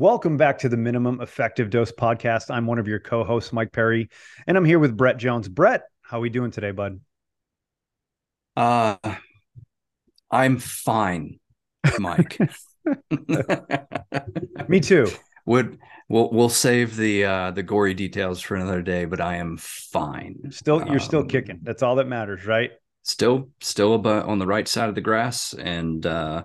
Welcome back to the Minimum Effective Dose podcast. I'm one of your co-hosts, Mike Perry, and I'm here with Brett Jones. Brett, how are we doing today, bud? Uh I'm fine, Mike. Me too. Would we'll we'll save the uh the gory details for another day, but I am fine. Still, you're still um, kicking. That's all that matters, right? Still, still about on the right side of the grass, and uh,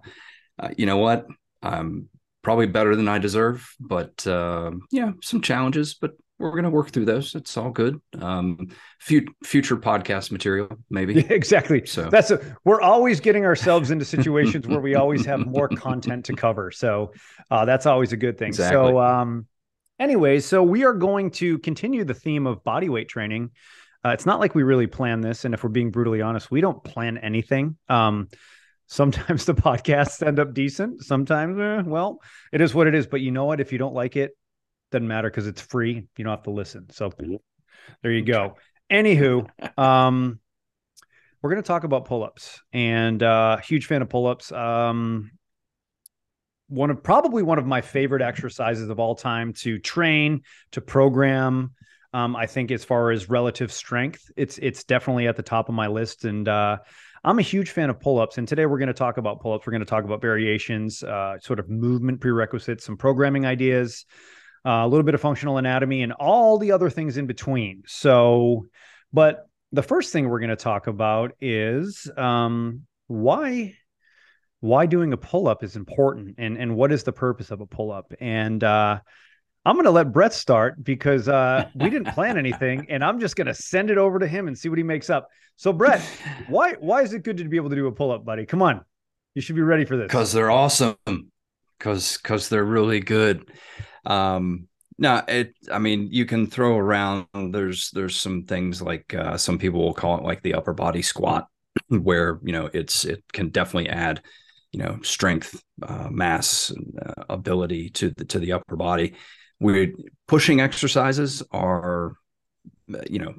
uh you know what? I'm probably better than I deserve, but uh, yeah, some challenges, but we're going to work through those. It's all good. Um, future, future podcast material, maybe. Yeah, exactly. So that's a, we're always getting ourselves into situations where we always have more content to cover. So uh, that's always a good thing. Exactly. So, um, anyways, so we are going to continue the theme of body weight training. Uh, it's not like we really plan this, and if we're being brutally honest, we don't plan anything. Um, Sometimes the podcasts end up decent. Sometimes, eh, well, it is what it is. But you know what? If you don't like it, doesn't matter because it's free. You don't have to listen. So there you go. Anywho, um, we're going to talk about pull-ups and uh huge fan of pull-ups. Um, one of probably one of my favorite exercises of all time to train, to program. Um, I think as far as relative strength, it's it's definitely at the top of my list. And uh, I'm a huge fan of pull ups. And today we're going to talk about pull ups. We're going to talk about variations, uh, sort of movement prerequisites, some programming ideas, uh, a little bit of functional anatomy, and all the other things in between. So, but the first thing we're going to talk about is um, why why doing a pull up is important and and what is the purpose of a pull up and uh, I'm going to let Brett start because uh, we didn't plan anything, and I'm just going to send it over to him and see what he makes up. So, Brett, why why is it good to be able to do a pull up, buddy? Come on, you should be ready for this. Because they're awesome. Because because they're really good. Um, no, it. I mean, you can throw around. There's there's some things like uh, some people will call it like the upper body squat, where you know it's it can definitely add you know strength, uh, mass, uh, ability to the to the upper body we pushing exercises are you know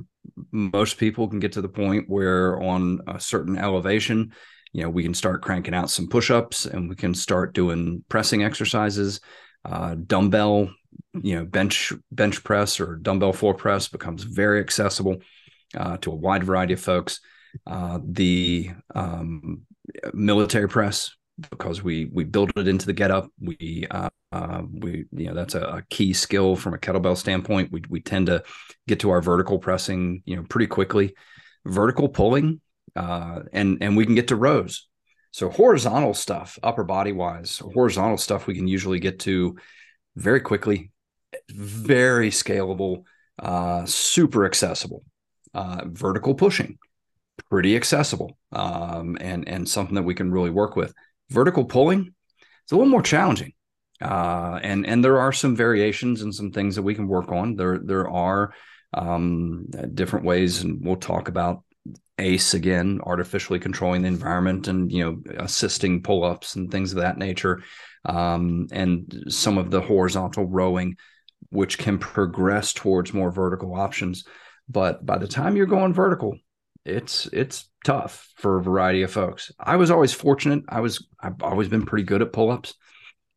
most people can get to the point where on a certain elevation you know we can start cranking out some push-ups and we can start doing pressing exercises. Uh, dumbbell you know bench bench press or dumbbell floor press becomes very accessible uh, to a wide variety of folks. Uh, the um, military press because we we build it into the get up. We uh, uh, we you know that's a, a, key skill from a kettlebell standpoint. We we tend to get to our vertical pressing you know pretty quickly. Vertical pulling, uh, and and we can get to rows. So horizontal stuff, upper body wise, horizontal stuff we can usually get to very quickly, very scalable, uh, super accessible. Uh, vertical pushing, pretty accessible, um, and and something that we can really work with vertical pulling it's a little more challenging. Uh, and and there are some variations and some things that we can work on. There there are um, different ways and we'll talk about ace again artificially controlling the environment and you know assisting pull-ups and things of that nature. Um, and some of the horizontal rowing which can progress towards more vertical options. But by the time you're going vertical it's it's tough for a variety of folks. I was always fortunate. I was I've always been pretty good at pull-ups.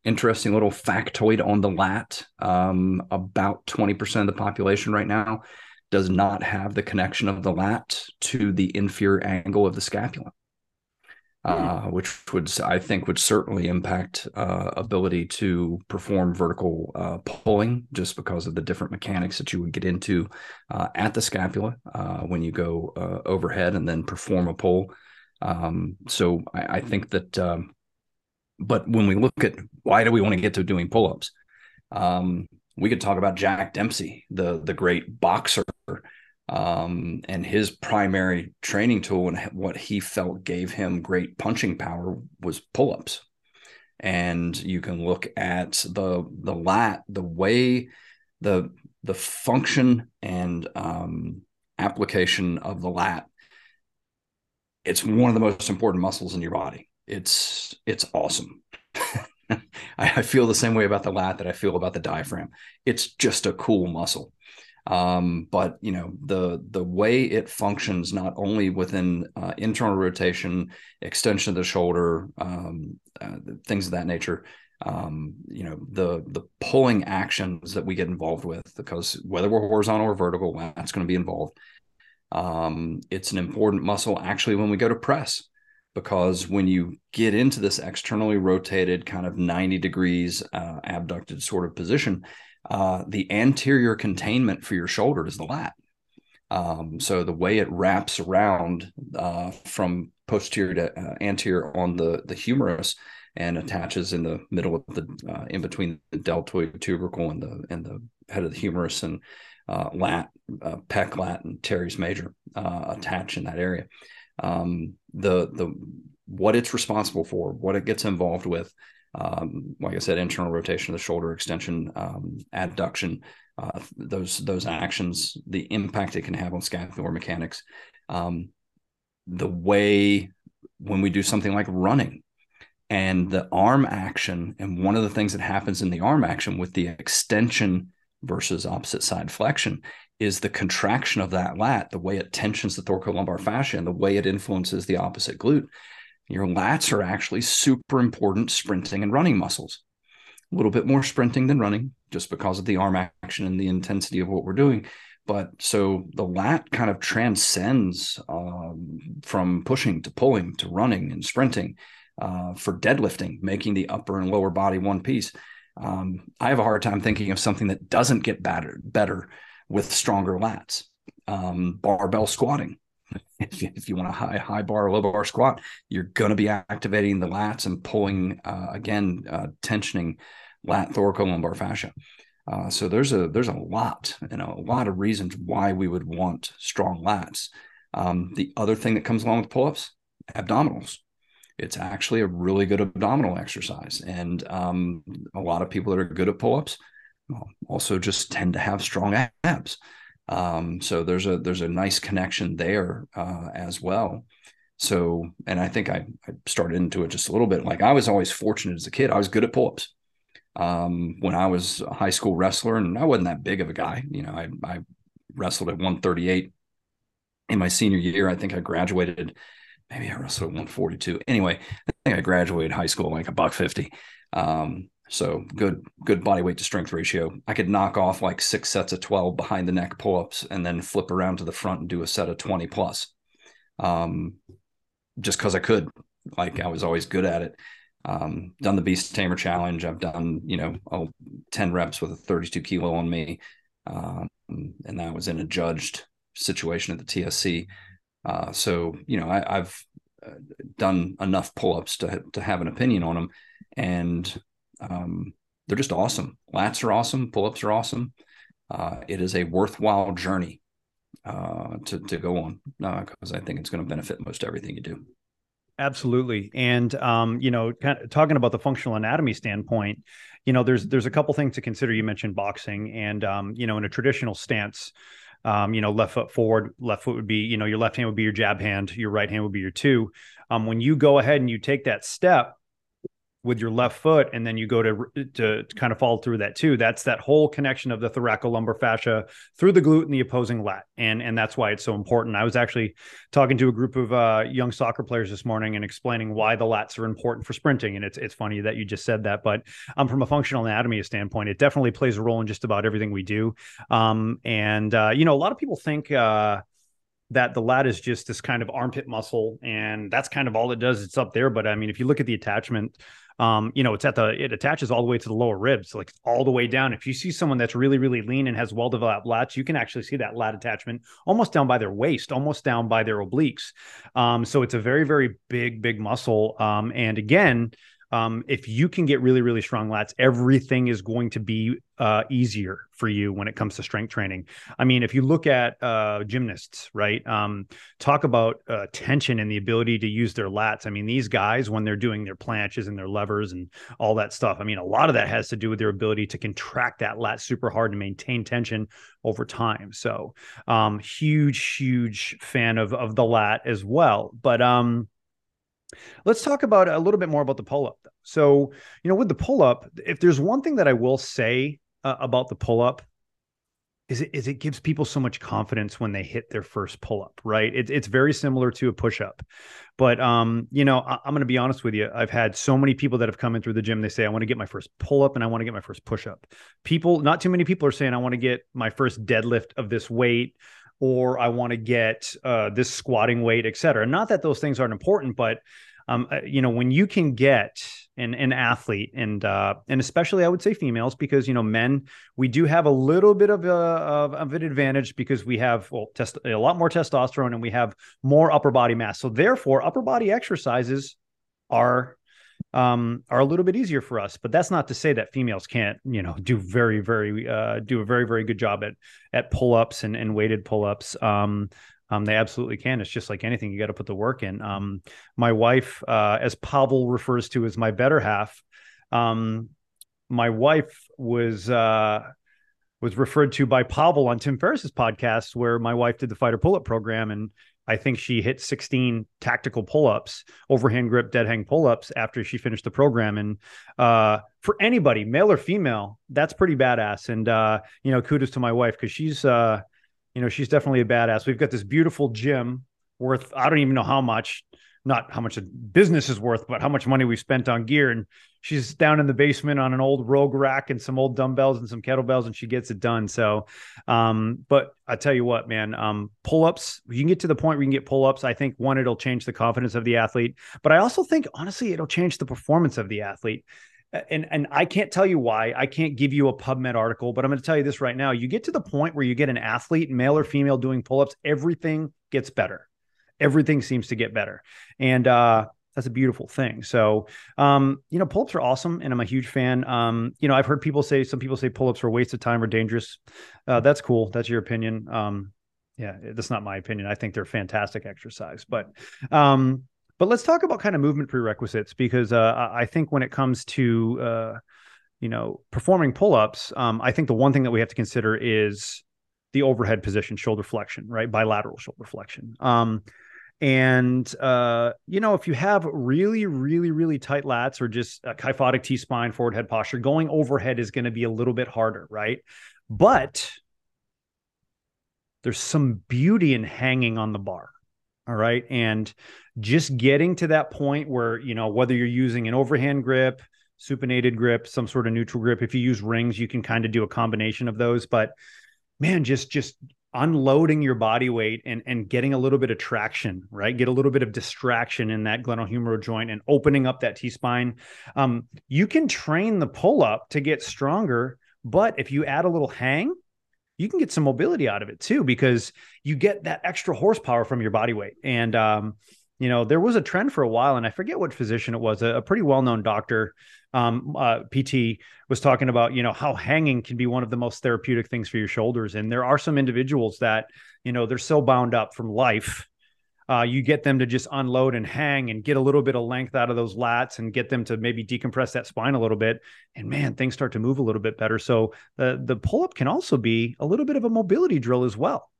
Interesting little factoid on the lat. Um, about 20% of the population right now does not have the connection of the lat to the inferior angle of the scapula. Hmm. uh, which would I think would certainly impact uh, ability to perform vertical uh, pulling, just because of the different mechanics that you would get into uh, at the scapula uh, when you go uh, overhead and then perform a pull. Um, so I, I, think that, um, but when we look at why do we want to get to doing pull-ups, um, we could talk about Jack Dempsey, the the great boxer Um, and his primary training tool and what he felt gave him great punching power was pull-ups. And you can look at the the lat, the way the the function and um, application of the lat. It's one of the most important muscles in your body. It's it's awesome. I, feel the same way about the lat that I feel about the diaphragm. It's just a cool muscle. Um, but you know the the way it functions not only within uh, internal rotation, extension of the shoulder, um, uh, things of that nature. Um, you know the the pulling actions that we get involved with because whether we're horizontal or vertical, that's going to be involved. Um, it's an important muscle actually when we go to press because when you get into this externally rotated kind of 90 degrees uh, abducted sort of position uh, the anterior containment for your shoulder is the lat um, so the way it wraps around uh, from posterior to uh, anterior on the the humerus and attaches in the middle of the uh, in between the deltoid tubercle and the and the head of the humerus and uh, lat pec lat and teres major attach in that area um, the the what it's responsible for, what it gets involved with. Um, like I said, internal rotation of the shoulder, extension, um, adduction, uh, those those actions, the impact it can have on scapular mechanics, um, the way when we do something like running, and the arm action, and one of the things that happens in the arm action with the extension versus opposite side flexion is the contraction of that lat, the way it tensions the thoracolumbar fascia and the way it influences the opposite glute. Your lats are actually super important sprinting and running muscles. A little bit more sprinting than running just because of the arm action and the intensity of what we're doing. But so the lat kind of transcends um, from pushing to pulling to running and sprinting uh, for deadlifting, making the upper and lower body one piece. Um, I have a hard time thinking of something that doesn't get better, with stronger lats. Um, barbell squatting. If you, if you want a high high bar or low bar squat, you're going to be activating the lats and pulling uh, again, uh, tensioning lat thoracolumbar fascia. Uh, so there's a there's a lot, you know, a lot of reasons why we would want strong lats. Um, the other thing that comes along with pull-ups, abdominals it's actually a really good abdominal exercise. And um, a lot of people that are good at pull ups also just tend to have strong abs. Um, so there's a there's a nice connection there uh, as well. So, and I think I, I, started into it just a little bit. Like I was always fortunate as a kid. I was good at pull ups. Um, when I was a high school wrestler, and I wasn't that big of a guy. You know, I, I wrestled at 138 in my senior year. I think I graduated maybe I wrestled at 142. Anyway, I think I graduated high school like a buck 50. Um, so good, good body weight to strength ratio. I could knock off like six sets of 12 behind the neck pull ups and then flip around to the front and do a set of 20 plus. Um, just because I could. Like I was always good at it. Um, done the beast tamer challenge. I've done, you know, 10 reps with a 32 kilo on me. Um, and that was in a judged situation at the TSC. Uh, so you know, I, have uh, done enough pull-ups to to have an opinion on them, and um, they're just awesome. Lats are awesome. Pull-ups are awesome. Uh, it is a worthwhile journey uh, to to go on because uh, I think it's going to benefit most everything you do. Absolutely, and um, you know, kind of talking about the functional anatomy standpoint, you know, there's there's a couple things to consider. You mentioned boxing, and um, you know, in a traditional stance, um, you know, left foot forward, left foot would be, you know, your left hand would be your jab hand, your right hand would be your two. Um, when you go ahead and you take that step, with your left foot and then you go to, to, to kind of fall through that two. That's that whole connection of the thoracolumbar fascia through the glute and the opposing lat and and that's why it's so important. I was actually talking to a group of uh, young soccer players this morning and explaining why the lats are important for sprinting and it's it's funny that you just said that but um, from a functional anatomy standpoint it definitely plays a role in just about everything we do. Um, and uh, you know a lot of people think uh, that the lat is just this kind of armpit muscle and that's kind of all it does. It's up there but i mean if you look at the attachment um, you know, it's at the it attaches all the way to the lower ribs, like all the way down. If you see someone that's really, really lean and has well developed lats, you can actually see that lat attachment almost down by their waist, almost down by their obliques. Um, so it's a very, very big, big muscle. Um, and again, um, if you can get really, really strong lats, everything is going to be uh, easier for you when it comes to strength training. I mean, if you look at uh, gymnasts, right? Um, talk about uh, tension and the ability to use their lats. I mean, these guys, when they're doing their planches and their levers and all that stuff, I mean, a lot of that has to do with their ability to contract that lat super hard and maintain tension over time. So, um, huge, huge fan of of the lat as well. But um, Let's talk about a little bit more about the pull up. So, you know, with the pull up, if there's one thing that I will say uh, about the pull up, is it, is it gives people so much confidence when they hit their first pull up, right? It, it's very similar to a push up, but um, you know, I, am going to be honest with you. I've had so many people that have come in through the gym. They say, I want to get my first pull up and I want to get my first push up. People, not too many people are saying, I want to get my first deadlift of this weight or I want to get uh, this squatting weight, et cetera. Not that those things aren't important, but um, uh, you know, when you can get an, an athlete and uh, and especially I would say females because you know men we do have a little bit of a of, of an advantage because we have well test a lot more testosterone and we have more upper body mass. So therefore, upper body exercises are um, are a little bit easier for us. But that's not to say that females can't, you know, do very, very, uh, do a very, very good job at at pull ups and, and weighted pull ups. Um, um, they absolutely can. It's just like anything; you got to put the work in. Um, my wife, uh, as Pavel refers to as my better half, um, my wife was uh, was referred to by Pavel on Tim Ferriss's podcast, where my wife did the fighter pull up program, and I think she hit 16 tactical pull-ups, overhand grip, dead hang pull-ups after she finished the program. And uh, for anybody, male or female, that's pretty badass. And uh, you know, kudos to my wife because she's uh, you know, she's definitely a badass. We've got this beautiful gym worth I don't even know how much, not how much a business is worth, but how much money we spent on gear. And she's down in the basement on an old rogue rack and some old dumbbells and some kettlebells, and she gets it done. So, um, but I tell you what, man, um, pull ups, you can get to the point where you can get pull ups. I think one, it'll change the confidence of the athlete, but I also think honestly, it'll change the performance of the athlete and and I can't tell you why. I can't give you a PubMed article, but I'm going to tell you this right now. You get to the point where you get an athlete, male or female, doing pull-ups, everything gets better. Everything seems to get better, and uh, that's a beautiful thing. So, um, you know, pull-ups are awesome, and I'm a huge fan. Um, you know, I've heard people say some people say pull-ups are a waste of time or dangerous. Uh, that's cool. That's your opinion. Um, yeah, that's not my opinion. I think they're fantastic exercise, but um, but let's talk about kind of movement prerequisites because uh, I think when it comes to uh, you know performing pull-ups, um, I think the one thing that we have to consider is the overhead position, shoulder flexion, right? Bilateral shoulder flexion. Um, and uh, you know, if you have really, really, really tight lats or just a kyphotic T spine, forward head posture, going overhead is going to be a little bit harder, right? But there's some beauty in hanging on the bar. All right. And just getting to that point where, you know, whether you're using an overhand grip, supinated grip, some sort of neutral grip, if you use rings, you can kind of do a combination of those. But man, just, just, unloading your body weight and and getting a little bit of traction, right? Get a little bit of distraction in that glenohumeral joint and opening up that T spine. Um, you can train the pull up to get stronger, but if you add a little hang, you can get some mobility out of it too because you get that extra horsepower from your body weight. And um, you know, there was a trend for a while, and I forget what physician it was, a, a pretty well-known doctor, um, uh, PT, was talking about, you know, how hanging can be one of the most therapeutic things for your shoulders. And there are some individuals that, you know, they're so bound up from life uh, you get them to just unload and hang and get a little bit of length out of those lats and get them to maybe decompress that spine a little bit. And man, things start to move a little bit better. So the the pull up can also be a little bit of a mobility drill as well.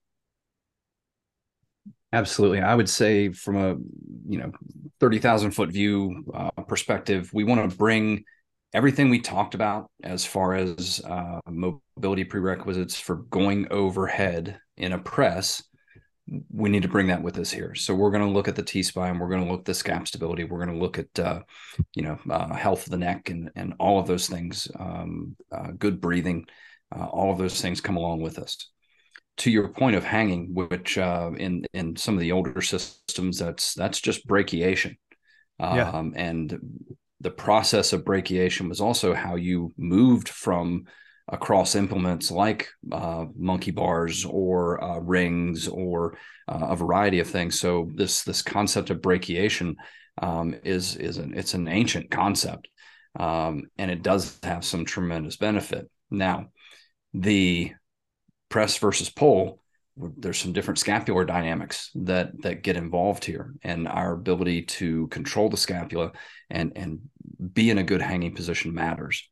Absolutely, I would say from a you know thirty thousand foot view uh, perspective, we want to bring everything we talked about as far as uh, mobility prerequisites for going overhead in a press we need to bring that with us here. So we're going to look at the T spine. We're going to look at the scap stability. We're going to look at, uh, you know, uh, health of the neck and and all of those things. Um, uh, good breathing, uh, all of those things come along with us. To your point of hanging, which uh, in in some of the older systems, that's that's just brachiation, um, yeah. and the process of brachiation was also how you moved from across implements like uh, monkey bars or uh, rings or uh, a variety of things. So this this concept of brachiation um, is is an it's an ancient concept, um, and it does have some tremendous benefit. Now, the press versus pull there's some different scapular dynamics that that get involved here. And our ability to control the scapula and and be in a good hanging position matters.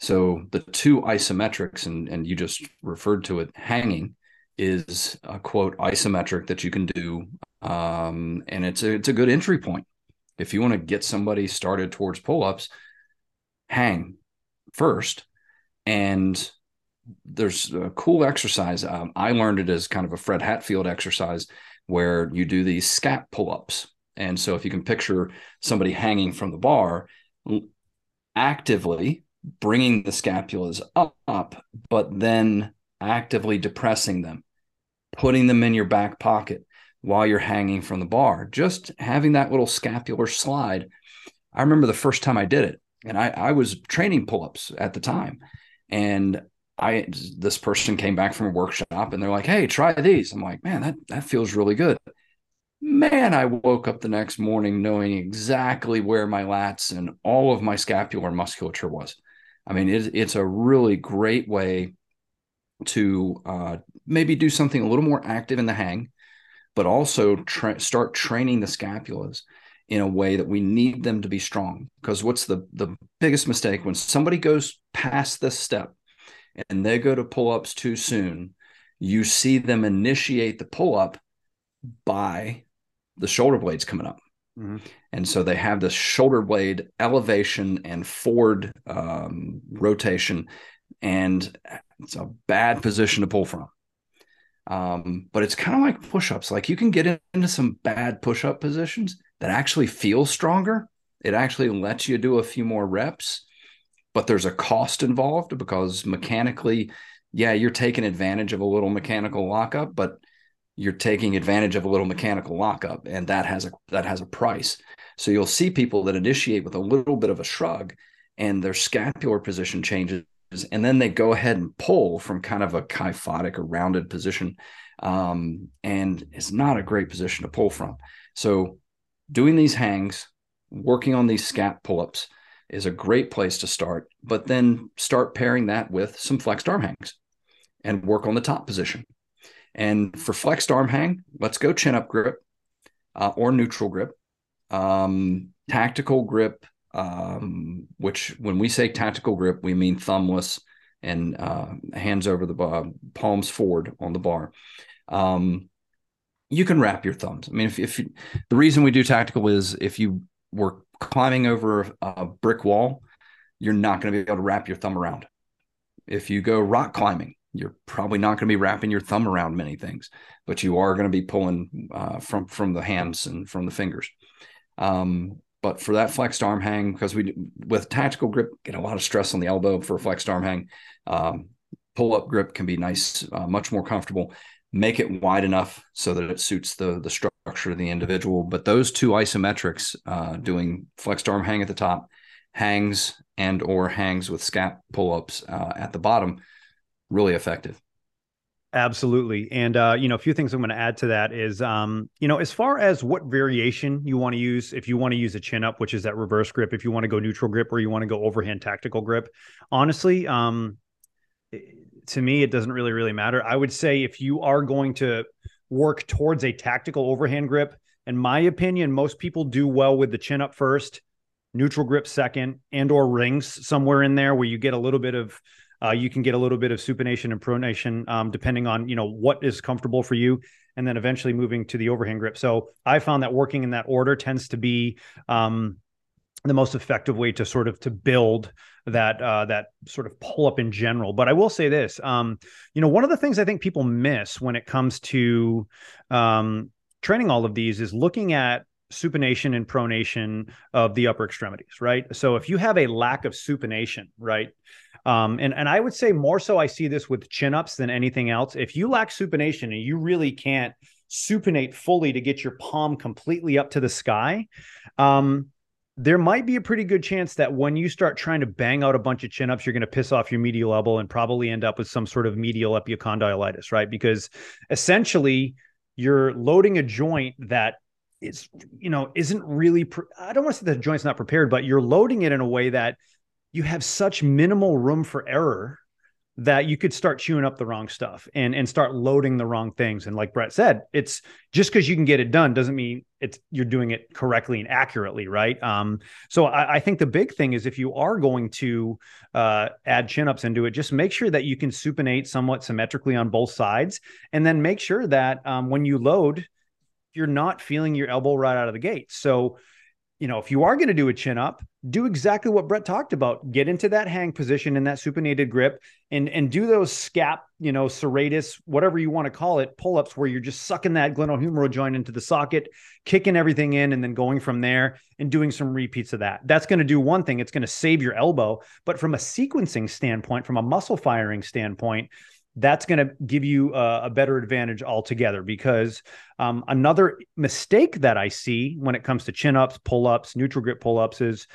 So the two isometrics and and you just referred to it hanging is a quote isometric that you can do um, and it's a, it's a good entry point. If you want to get somebody started towards pull-ups hang first and there's a cool exercise. Um, I learned it as kind of a Fred Hatfield exercise where you do these scap pull ups. And so if you can picture somebody hanging from the bar, actively bringing the scapulas up, up, but then actively depressing them, putting them in your back pocket while you're hanging from the bar, just having that little scapular slide. I remember the first time I did it, and I, I was training pull ups at the time. And I this person came back from a workshop and they're like, "Hey, try these." I'm like, "Man, that that feels really good." Man, I woke up the next morning knowing exactly where my lats and all of my scapular musculature was. I mean, it, it's a really great way to uh, maybe do something a little more active in the hang, but also tra- start training the scapulas in a way that we need them to be strong. Because what's the the biggest mistake when somebody goes past this step? And they go to pull ups too soon, you see them initiate the pull up by the shoulder blades coming up. Mm-hmm. And so they have this shoulder blade elevation and forward um, rotation, and it's a bad position to pull from. Um, but it's kind of like push ups. Like you can get into some bad push up positions that actually feel stronger. It actually lets you do a few more reps but there's a cost involved because mechanically, yeah, you're taking advantage of a little mechanical lockup, but you're taking advantage of a little mechanical lockup, and that has a that has a price. So you'll see people that initiate with a little bit of a shrug, and their scapular position changes, and then they go ahead and pull from kind of a kyphotic or rounded position, um, and it's not a great position to pull from. So doing these hangs, working on these scap pull-ups is a great place to start, but then start pairing that with some flexed arm hangs and work on the top position. And for flexed arm hang, let's go chin up grip uh, or neutral grip, um, tactical grip, um, which when we say tactical grip, we mean thumbless and uh, hands over the uh, palms forward on the bar. Um, you can wrap your thumbs. I mean, if, if you, the reason we do tactical is if you were climbing over a brick wall, you're not going to be able to wrap your thumb around. If you go rock climbing, you're probably not going to be wrapping your thumb around many things, but you are going to be pulling uh, from from the hands and from the fingers. Um, but for that flexed arm hang, because we with tactical grip get a lot of stress on the elbow for a flexed arm hang. Um, pull up grip can be nice, uh, much more comfortable. Make it wide enough so that it suits the the structure of the individual. But those two isometrics, uh, doing flexed arm hang at the top, hangs and or hangs with scap pull-ups uh, at the bottom, really effective. Absolutely. And, uh, you know, a few things I'm going to add to that is, um, you know, as far as what variation you want to use, if you want to use a chin up, which is that reverse grip, if you want to go neutral grip or you want to go overhand tactical grip, honestly, um, to me, it doesn't really, really matter. I would say if you are going to work towards a tactical overhand grip. In my opinion, most people do well with the chin up first, neutral grip second, and or rings somewhere in there where you get a little bit of uh, you can get a little bit of supination and pronation um, depending on you know what is comfortable for you and then eventually moving to the overhand grip so i found that working in that order tends to be um, the most effective way to sort of to build that uh, that sort of pull up in general. But I will say this, um, you know, one of the things I think people miss when it comes to um, training all of these is looking at supination and pronation of the upper extremities, right? So if you have a lack of supination, right? Um, and and I would say more so I see this with chin ups than anything else. If you lack supination and you really can't supinate fully to get your palm completely up to the sky, um, there might be a pretty good chance that when you start trying to bang out a bunch of chin ups, you're going to piss off your medial elbow and probably end up with some sort of medial epicondylitis, right? Because essentially, you're loading a joint that is, you know isn't really pre- i don't want to say that the joint's not prepared but you're loading it in a way that you have such minimal room for error that you could start chewing up the wrong stuff and and start loading the wrong things. And like brett said it's just because you can get it done doesn't mean it's you're doing it correctly and accurately right? Um so i, I think the big thing is if you are going to uh, add chin ups into it just make sure that you can supinate somewhat symmetrically on both sides. And then make sure that um, when you load you're not feeling your elbow right out of the gate. So you know, if you are going to do a chin up, do exactly what Brett talked about. Get into that hang position in that supinated grip and and do those scap, you know, serratus, whatever you want to call it, pull-ups where you're just sucking that glenohumeral joint into the socket, kicking everything in and then going from there and doing some repeats of that. That's going to do one thing, it's going to save your elbow, but from a sequencing standpoint, from a muscle firing standpoint, that's going to give you a, a, better advantage altogether because um, another mistake that I see when it comes to chin ups, pull ups, neutral grip pull ups is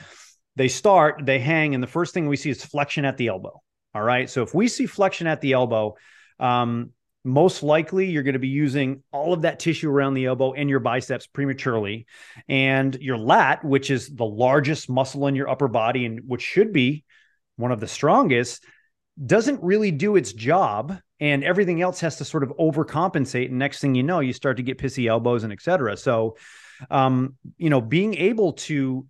they start, they hang, and the first thing we see is flexion at the elbow. All right. So if we see flexion at the elbow, um, most likely you're going to be using all of that tissue around the elbow and your biceps prematurely. And your lat, which is the largest muscle in your upper body and which should be one of the strongest, doesn't really do its job and everything else has to sort of overcompensate and next thing you know you start to get pissy elbows and etc so um you know being able to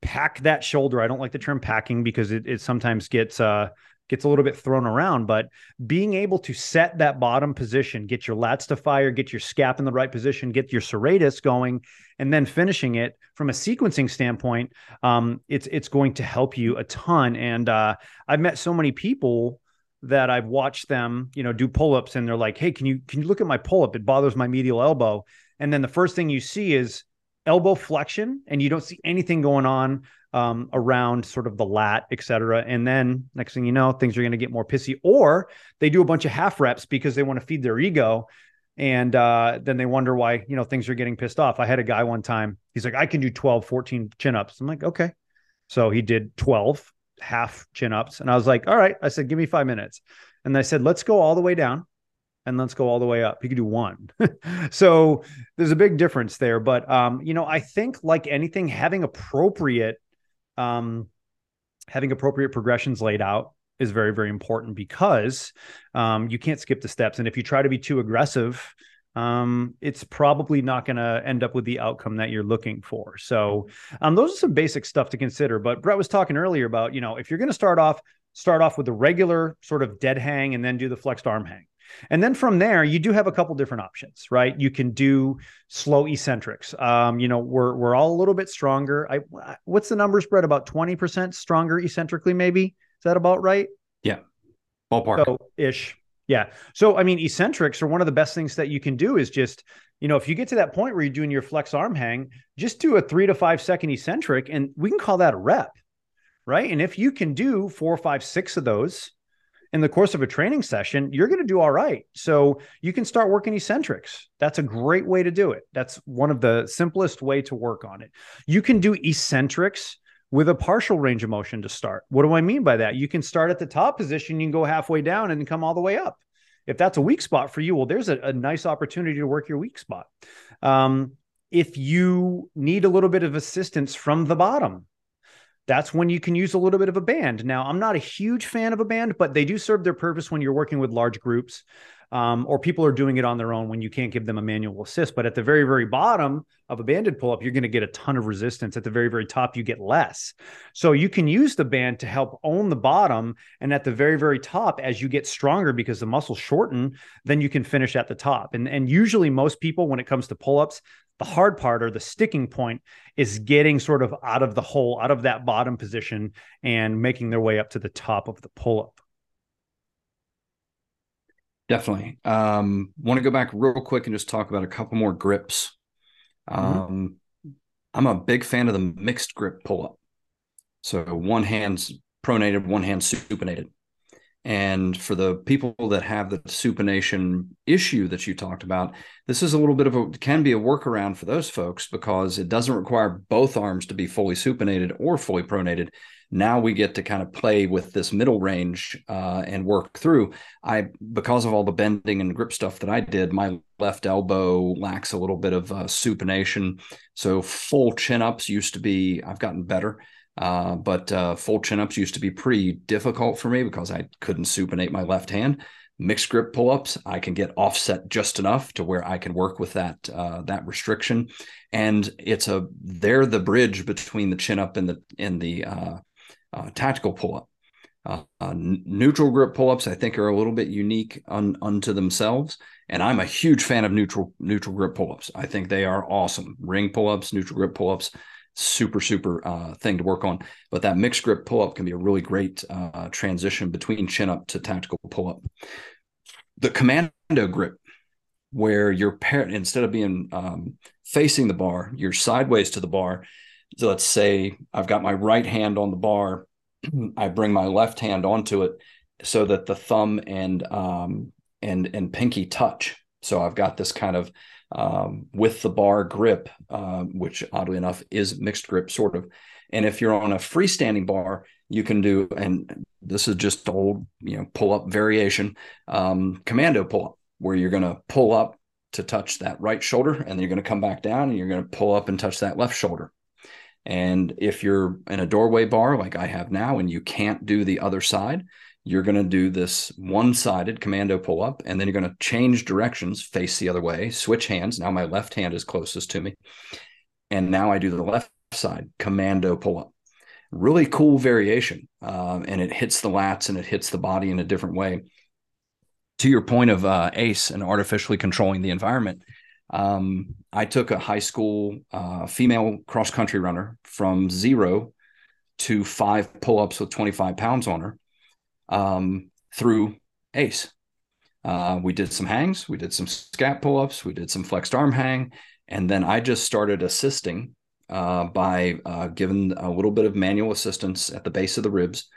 pack that shoulder i don't like the term packing because it, it sometimes gets uh gets a little bit thrown around but being able to set that bottom position get your lats to fire get your scap in the right position get your serratus going and then finishing it from a sequencing standpoint um, it's it's going to help you a ton. And uh, i've met so many people that i've watched them you know do pull-ups and they're like hey can you can you look at my pull-up? It bothers my medial elbow. And then the first thing you see is elbow flexion and you don't see anything going on um, around sort of the lat, et cetera. And then next thing you know, things are going to get more pissy, or they do a bunch of half reps because they want to feed their ego. And uh, then they wonder why, you know, things are getting pissed off. I had a guy one time, he's like, I can do 12, 14 chin ups. I'm like, okay. So he did 12 half chin ups. And I was like, all right. I said, give me five minutes. And I said, let's go all the way down and let's go all the way up. He could do one. so there's a big difference there. But um, you know, I think like anything, having appropriate um, having appropriate progressions laid out is very very important because um, you can't skip the steps. And if you try to be too aggressive um, it's probably not going to end up with the outcome that you're looking for. So um, those are some basic stuff to consider. But brett was talking earlier about you know if you're going to start off start off with the regular sort of dead hang and then do the flexed arm hang and then from there, you do have a couple different options, right? You can do slow eccentrics. Um, you know, we're we're all a little bit stronger. I what's the number spread? About 20% stronger eccentrically, maybe? Is that about right? Yeah. Ballpark. So, ish. Yeah. So I mean, eccentrics are one of the best things that you can do is just, you know, if you get to that point where you're doing your flex arm hang, just do a three to five second eccentric and we can call that a rep. Right. And if you can do four, five, six of those, in the course of a training session, you're going to do all right. So you can start working eccentrics. That's a great way to do it. That's one of the simplest way to work on it. You can do eccentrics with a partial range of motion to start. What do I mean by that? You can start at the top position, you can go halfway down and come all the way up. If that's a weak spot for you, well, there's a, a nice opportunity to work your weak spot. Um, if you need a little bit of assistance from the bottom, that's when you can use a little bit of a band. Now, I'm not a huge fan of a band, but they do serve their purpose when you're working with large groups um, or people are doing it on their own when you can't give them a manual assist. But at the very, very bottom of a banded pull up, you're going to get a ton of resistance. At the very, very top, you get less. So you can use the band to help own the bottom. And at the very, very top, as you get stronger because the muscles shorten, then you can finish at the top. And, and usually, most people, when it comes to pull ups, the hard part or the sticking point is getting sort of out of the hole, out of that bottom position and making their way up to the top of the pull up. Definitely. Um, want to go back real quick and just talk about a couple more grips. Mm-hmm. Um, mm-hmm. I'm a big fan of the mixed grip pull up. So one hand's pronated, one hand supinated. And for the people that have the supination issue that you talked about, this is a little bit of a can be a workaround for those folks because it doesn't require both arms to be fully supinated or fully pronated. Now we get to kind of play with this middle range uh, and work through. I because of all the bending and grip stuff that I did, my left elbow lacks a little bit of uh, supination. So full chin ups used to be. I've gotten better uh, but uh, full chin ups used to be pretty difficult for me because I couldn't supinate my left hand. Mixed grip pull ups, I can get offset just enough to where I can work with that uh, that restriction, and it's a they're the bridge between the chin up and the in the uh, uh, tactical pull up. Uh, neutral grip pull ups, I think, are a little bit unique un, unto themselves, and I'm a huge fan of neutral neutral grip pull ups. I think they are awesome. Ring pull ups, neutral grip pull ups super super uh, thing to work on. But that mixed grip pull up can be a really great uh, transition between chin up to tactical pull up. The commando grip, where you're par- instead of being um, facing the bar, you're sideways to the bar. So let's say I've got my right hand on the bar, I bring my left hand onto it so that the thumb and um, and and pinky touch. So I've got this kind of um, with the bar grip, uh, which oddly enough is mixed grip, sort of. And if you're on a freestanding bar, you can do, and this is just old, you know, pull up variation, um, commando pull up, where you're going to pull up to touch that right shoulder, and then you're going to come back down, and you're going to pull up and touch that left shoulder. And if you're in a doorway bar like I have now, and you can't do the other side, you're going to do this one sided commando pull up, and then you're going to change directions, face the other way, switch hands. Now my left hand is closest to me. And now I do the left side commando pull up. Really cool variation. Um, and it hits the lats and it hits the body in a different way. To your point of uh, ACE and artificially controlling the environment, um, I took a high school uh, female cross country runner from zero to five pull ups with 25 pounds on her um, through ACE. Uh, we did some hangs, we did some scap pull ups, we did some flexed arm hang, and then I just started assisting uh, by uh, giving a little bit of manual assistance at the base of the ribs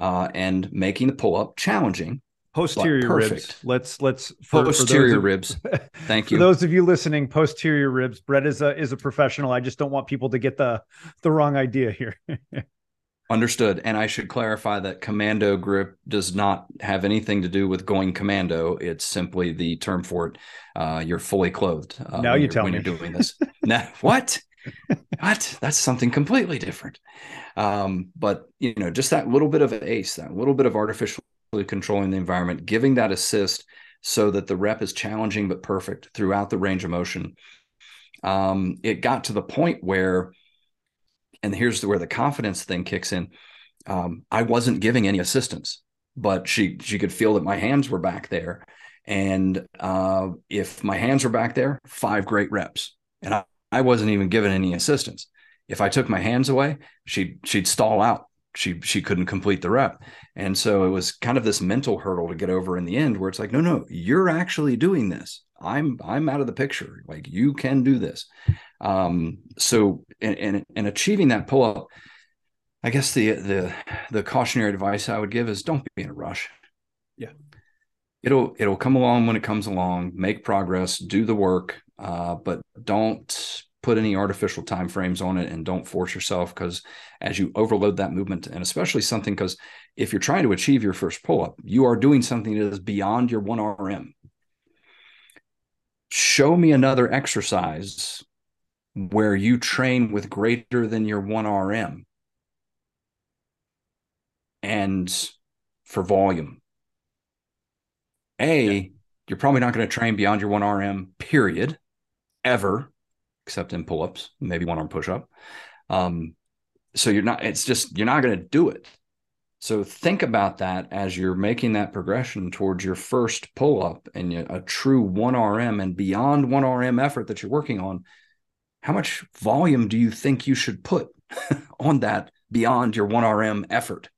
uh, and making the pull up challenging. Posterior ribs. Let's let's for, posterior for of, ribs. Thank you. For those of you listening, posterior ribs. Brett is a is a professional. I just don't want people to get the the wrong idea here. Understood. And I should clarify that commando grip does not have anything to do with going commando. It's simply the term for it. Uh, you're fully clothed. Uh, now you tell when me. you're doing this. now, what? what? That's something completely different. Um, but you know, just that little bit of ace, that little bit of artificially controlling the environment, giving that assist so that the rep is challenging but perfect throughout the range of motion. Um, it got to the point where and here's where the confidence thing kicks in. Um, I wasn't giving any assistance, but she she could feel that my hands were back there, and uh, if my hands were back there, five great reps, and I, I wasn't even given any assistance. If I took my hands away, she she'd stall out. She she couldn't complete the rep, and so it was kind of this mental hurdle to get over in the end, where it's like, no, no, you're actually doing this. I'm I'm out of the picture. Like you can do this. Um, so and, and, achieving that pull up, I guess the the the cautionary advice I would give is don't be in a rush. Yeah. It'll it'll come along when it comes along. Make progress, do the work, uh, but don't put any artificial time frames on it and don't force yourself because as you overload that movement and especially something because if you're trying to achieve your first pull up you are doing something that is beyond your 1rm show me another exercise where you train with greater than your 1RM and for volume. A, yeah. you're probably not going to train beyond your 1RM, period, ever, except in pull ups, maybe one arm push up. Um, so you're not, it's just, you're not going to do it. So think about that as you're making that progression towards your first pull up and a true 1RM and beyond 1RM effort that you're working on how much volume do you think you should put on that beyond your 1RM effort?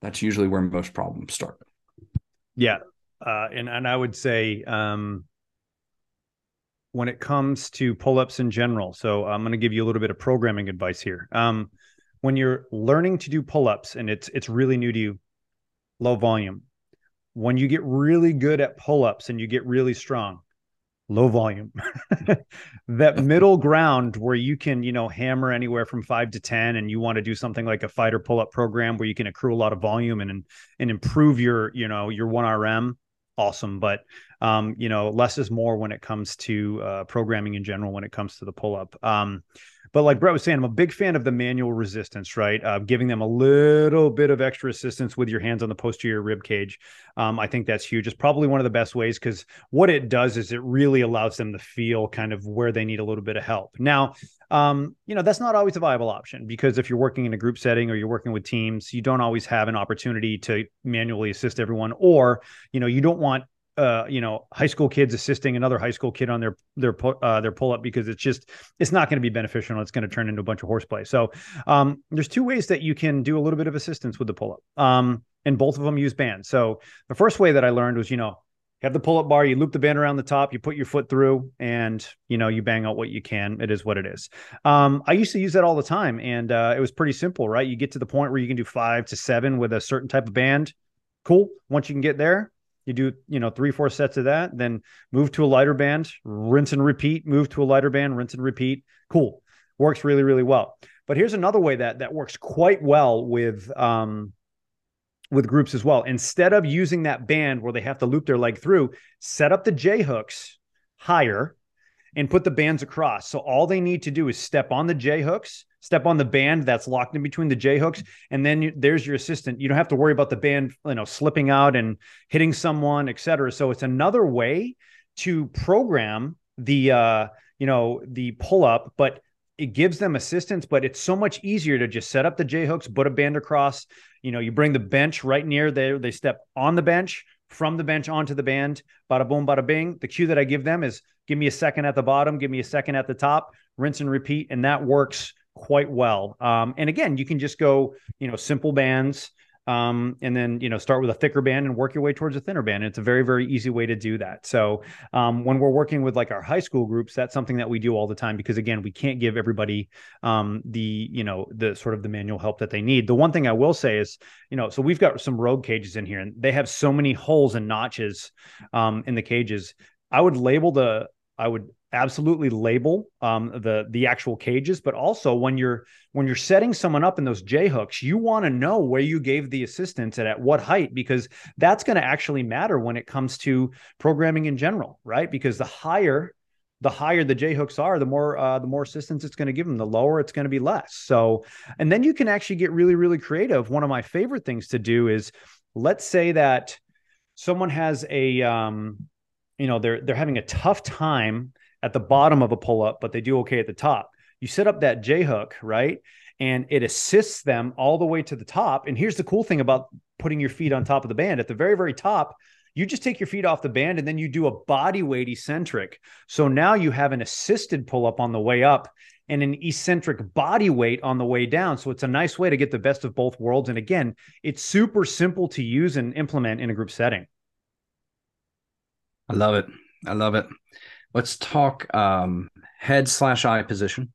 That's usually where most problems start. Yeah. Uh, and, and I would say um, when it comes to pull ups in general, so I'm going to give you a little bit of programming advice here. Um, when you're learning to do pull ups and it's it's really new to you, low volume, when you get really good at pull-ups and you get really strong low volume. That middle ground where you can you know hammer anywhere from 5 to 10 and you want to do something like a fighter pull-up program where you can accrue a lot of volume and and improve your you know your 1rm awesome. But um you know less is more when it comes to uh programming in general when it comes to the pull-up. Um but like Brett was saying, I'm a big fan of the manual resistance, right? Uh, giving them a little bit of extra assistance with your hands on the posterior rib cage. Um, I think that's huge. It's probably one of the best ways because what it does is it really allows them to feel kind of where they need a little bit of help. Now, um, you know, that's not always a viable option because if you're working in a group setting or you're working with teams, you don't always have an opportunity to manually assist everyone, or, you know, you don't want uh, you know, high school kids assisting another high school kid on their their uh, their pull up because it's just it's not going to be beneficial. It's going to turn into a bunch of horseplay. So um, there's two ways that you can do a little bit of assistance with the pull up, um, and both of them use bands. So the first way that I learned was, you know, have the pull up bar, you loop the band around the top, you put your foot through, and you know you bang out what you can. It is what it is. Um, I used to use that all the time, and uh, it was pretty simple, right? You get to the point where you can do five to seven with a certain type of band. Cool. Once you can get there, you do you know three four sets of that then move to a lighter band rinse and repeat move to a lighter band rinse and repeat. Cool. Works really really well. But here's another way that that works quite well with um with groups as well. Instead of using that band where they have to loop their leg through set up the j hooks higher and put the bands across. So all they need to do is step on the j hooks step on the band that's locked in between the J hooks, and then you, there's your assistant. You don't have to worry about the band, you know, slipping out and hitting someone, et cetera. So it's another way to program the, uh, you know, the pull up, but it gives them assistance, but it's so much easier to just set up the J hooks, put a band across. You know, you bring the bench right near there. They step on the bench from the bench onto the band. Bada boom, bada bing. The cue that I give them is give me a second at the bottom, give me a second at the top, rinse and repeat, and that works quite well. Um, and again, you can just go, you know, simple bands, um, and then you know start with a thicker band and work your way towards a thinner band. It's a very very easy way to do that. So um, when we're working with like our high school groups, that's something that we do all the time because again, we can't give everybody um, the you know the sort of the manual help that they need. The one thing I will say is you know so we've got some rogue cages in here and they have so many holes and notches um, in the cages. I would label the I would absolutely label um, the the actual cages, but also when you're when you're setting someone up in those J hooks, you want to know where you gave the assistance and at what height because that's going to actually matter when it comes to programming in general, right? Because the higher the higher the J hooks are, the more uh, the more assistance it's going to give them. The lower it's going to be less. So, and then you can actually get really really creative. One of my favorite things to do is, let's say that someone has a um, you know they're they're having a tough time at the bottom of a pull up, but they do okay at the top. You set up that J hook, right? And it assists them all the way to the top. And here's the cool thing about putting your feet on top of the band at the very, very top. You just take your feet off the band and then you do a body weight eccentric. So now you have an assisted pull up on the way up and an eccentric body weight on the way down. So it's a nice way to get the best of both worlds. And again, it's super simple to use and implement in a group setting. I love it. I love it let's talk um, head slash eye position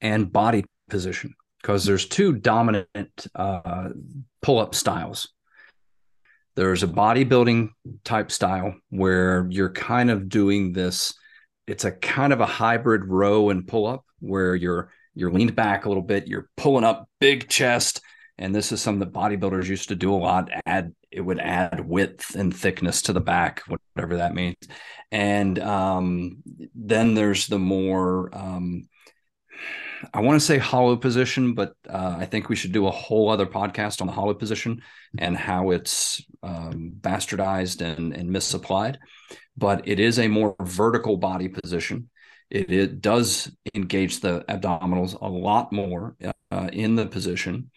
and body position because there's two dominant uh, pull up styles. There's a bodybuilding type style where you're kind of doing this. It's a kind of a hybrid row and pull up where you're you're leaned back a little bit, you're pulling up big chest, and this is something that bodybuilders used to do a lot. Add it would add width and thickness to the back, whatever that means. And um, then there's the more, um, I want to say hollow position, but uh, I think we should do a whole other podcast on the hollow position and how it's um, bastardized and, and misapplied. But it is a more vertical body position. It, it does engage the abdominals a lot more uh, in the position.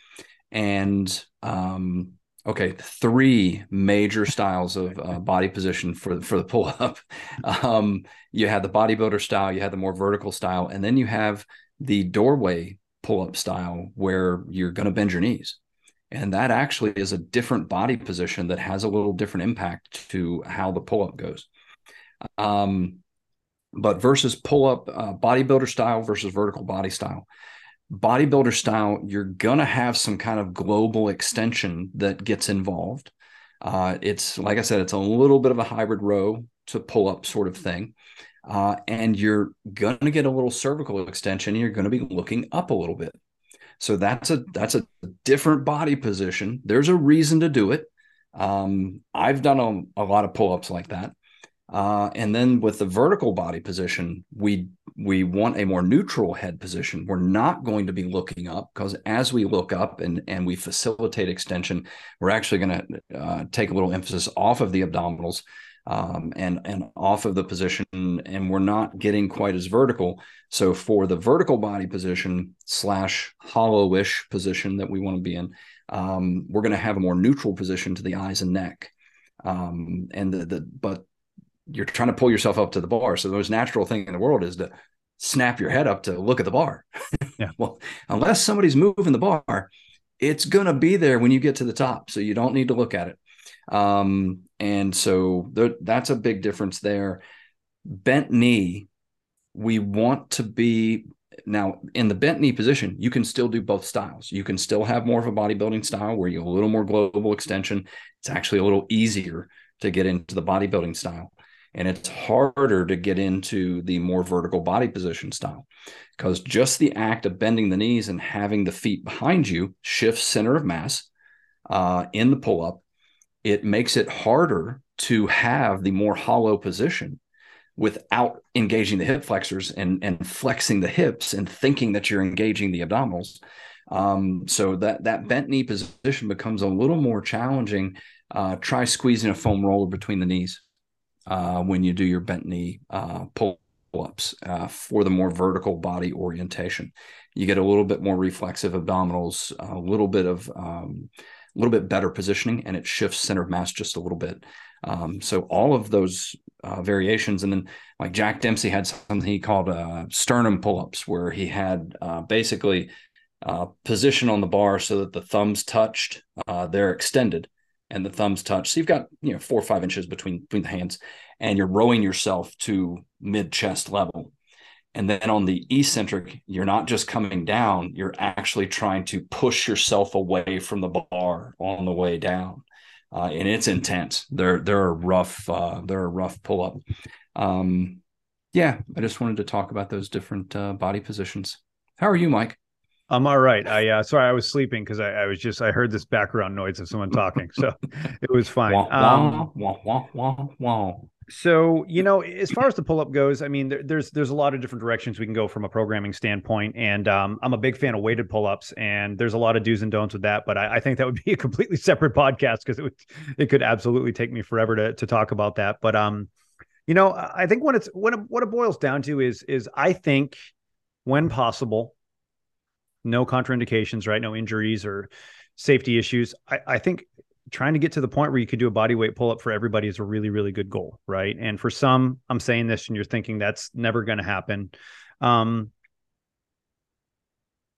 And um, Okay, three major styles of uh, body position for for the pull up. Um, you have the bodybuilder style, you have the more vertical style, and then you have the doorway pull up style where you're going to bend your knees, and that actually is a different body position that has a little different impact to how the pull up goes. Um, but versus pull up uh, bodybuilder style versus vertical body style bodybuilder style, you're going to have some kind of global extension that gets involved. Uh, it's like I said, it's a little bit of a hybrid row to pull up sort of thing. Uh, and you're going to get a little cervical extension. You're going to be looking up a little bit. So that's a that's a different body position. There's a reason to do it. Um, I've done a, a lot of pull-ups like that. Uh, and then with the vertical body position, we we want a more neutral head position. We're not going to be looking up because as we look up and and we facilitate extension, we're actually going to uh, take a little emphasis off of the abdominals um, and and off of the position, and we're not getting quite as vertical. So for the vertical body position slash hollowish position that we want to be in, um, we're going to have a more neutral position to the eyes and neck. Um, and the, the but you're trying to pull yourself up to the bar. So the most natural thing in the world is to snap your head up to look at the bar. Yeah. well, unless somebody's moving the bar, it's going to be there when you get to the top. So you don't need to look at it. Um, and so there, that's a big difference there. Bent knee, we want to be now in the bent knee position, you can still do both styles. You can still have more of a bodybuilding style where you have a little more global extension. It's actually a little easier to get into the bodybuilding style and it's harder to get into the more vertical body position style because just the act of bending the knees and having the feet behind you shifts center of mass uh, in the pull up. It makes it harder to have the more hollow position without engaging the hip flexors and, and flexing the hips and thinking that you're engaging the abdominals. Um, so that that bent knee position becomes a little more challenging. Uh, try squeezing a foam roller between the knees uh, when you do your bent knee uh, pull ups uh, for the more vertical body orientation. You get a little bit more reflexive abdominals, a little bit of um, a little bit better positioning, and it shifts center of mass just a little bit. Um, so all of those uh, variations, and then like Jack Dempsey had something he called uh, sternum pull-ups, where he had uh, basically uh, position on the bar so that the thumbs touched, they're extended, and the thumbs touch. So you've got you know four or five inches between between the hands, and you're rowing yourself to mid chest level. And then on the eccentric, you're not just coming down; you're actually trying to push yourself away from the bar on the way down, uh, and it's intense. They're they're a rough uh, they're a rough pull up. Um, yeah, I just wanted to talk about those different uh, body positions. How are you, Mike? I'm all right. I uh, sorry, I was sleeping because I, I, was just I heard this background noise of someone talking, so it was fine. Um, wah, wah, wah, so you know, as far as the pull up goes, I mean, there, there's there's a lot of different directions we can go from a programming standpoint, and um, I'm a big fan of weighted pull ups, and there's a lot of do's and don'ts with that. But I, I think that would be a completely separate podcast because it would it could absolutely take me forever to to talk about that. But um, you know, I think when it's when it, what it boils down to is is I think when possible no contraindications, right? No injuries or safety issues. I, I think trying to get to the point where you could do a body weight pull up for everybody is a really, really good goal, right? And for some, I'm saying this and you're thinking that's never going to happen. Um,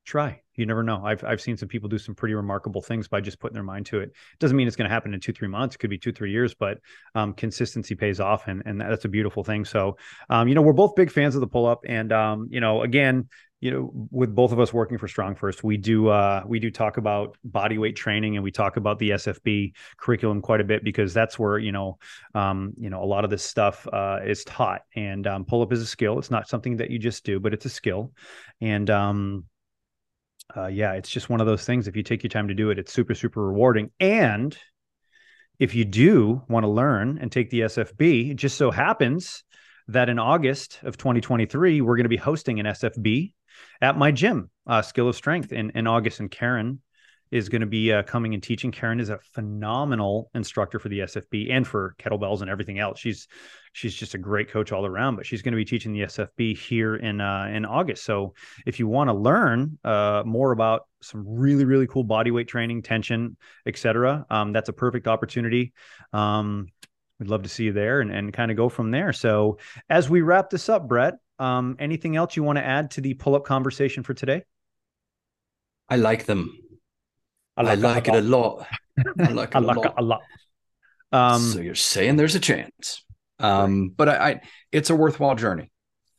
try. You never know. I've I've seen some people do some pretty remarkable things by just putting their mind to it. Doesn't mean it's going to happen in two three months. It could be two three years, but um, consistency pays off, and and that's a beautiful thing. So, um, you know, we're both big fans of the pull up, and um, you know, again, you know with both of us working for StrongFirst we do uh we do talk about body weight training and we talk about the sfb curriculum quite a bit because that's where you know um you know a lot of this stuff uh is taught. And um, pull up is a skill. It's not something that you just do but it's a skill. And um uh, yeah it's just one of those things. If you take your time to do it it's super super rewarding. And if you do want to learn and take the sfb it just so happens that in August of 2023, we're going to be hosting an SFB at my gym, uh, Skill of Strength in, in August. And Karen is going to be uh, coming and teaching. Karen is a phenomenal instructor for the SFB and for kettlebells and everything else. She's she's just a great coach all around. But she's going to be teaching the SFB here in uh, in August. So if you want to learn uh, more about some really really cool body weight training, tension, etc., um, that's a perfect opportunity. Um, we'd love to see you there and, and kind of go from there. So as we wrap this up, Brett, um, anything else you want to add to the pull up conversation for today? I like them. I like, I like it a lot. I like it I like a, lot. a lot. Um, so you're saying there's a chance. Um, right. but I, I, it's a worthwhile journey.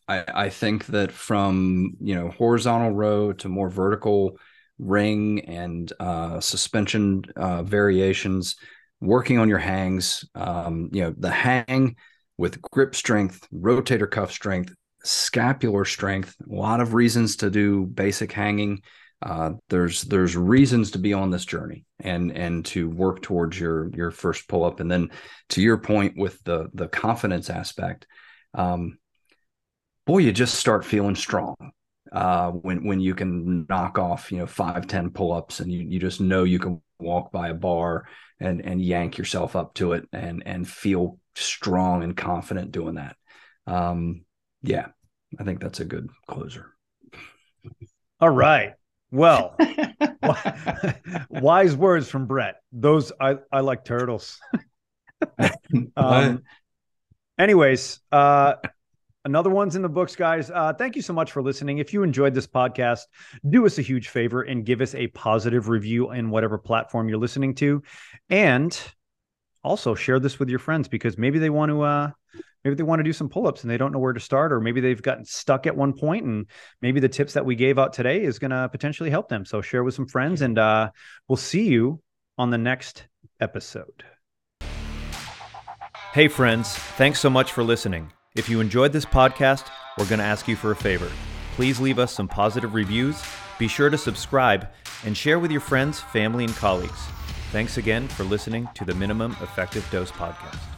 I, I think that from you know horizontal row to more vertical ring and uh, suspension uh, variations, working on your hangs. Um, you know, the hang with grip strength, rotator cuff strength, scapular strength. A lot of reasons to do basic hanging. Uh, there's there's reasons to be on this journey and and to work towards your your first pull up. And then to your point with the the confidence aspect, um, boy, you just start feeling strong uh, when when you can knock off you know five ten pull ups and you you just know you can walk by a bar and and yank yourself up to it and and feel strong and confident doing that. Um, yeah, I think that's a good closer. All right. Well, wise words from Brett. Those I I like turtles. um, anyways, uh, another one's in the books, guys. Uh, thank you so much for listening. If you enjoyed this podcast, do us a huge favor and give us a positive review in whatever platform you're listening to, and also share this with your friends because maybe they want to uh maybe they want to do some pull-ups and they don't know where to start or maybe they've gotten stuck at one point and maybe the tips that we gave out today is going to potentially help them. So share with some friends and uh we'll see you on the next episode. Hey friends. Thanks so much for listening if you enjoyed this podcast we're going to ask you for a favor. Please leave us some positive reviews. Be sure to subscribe and share with your friends family and colleagues. Thanks again for listening to the Minimum Effective Dose Podcast.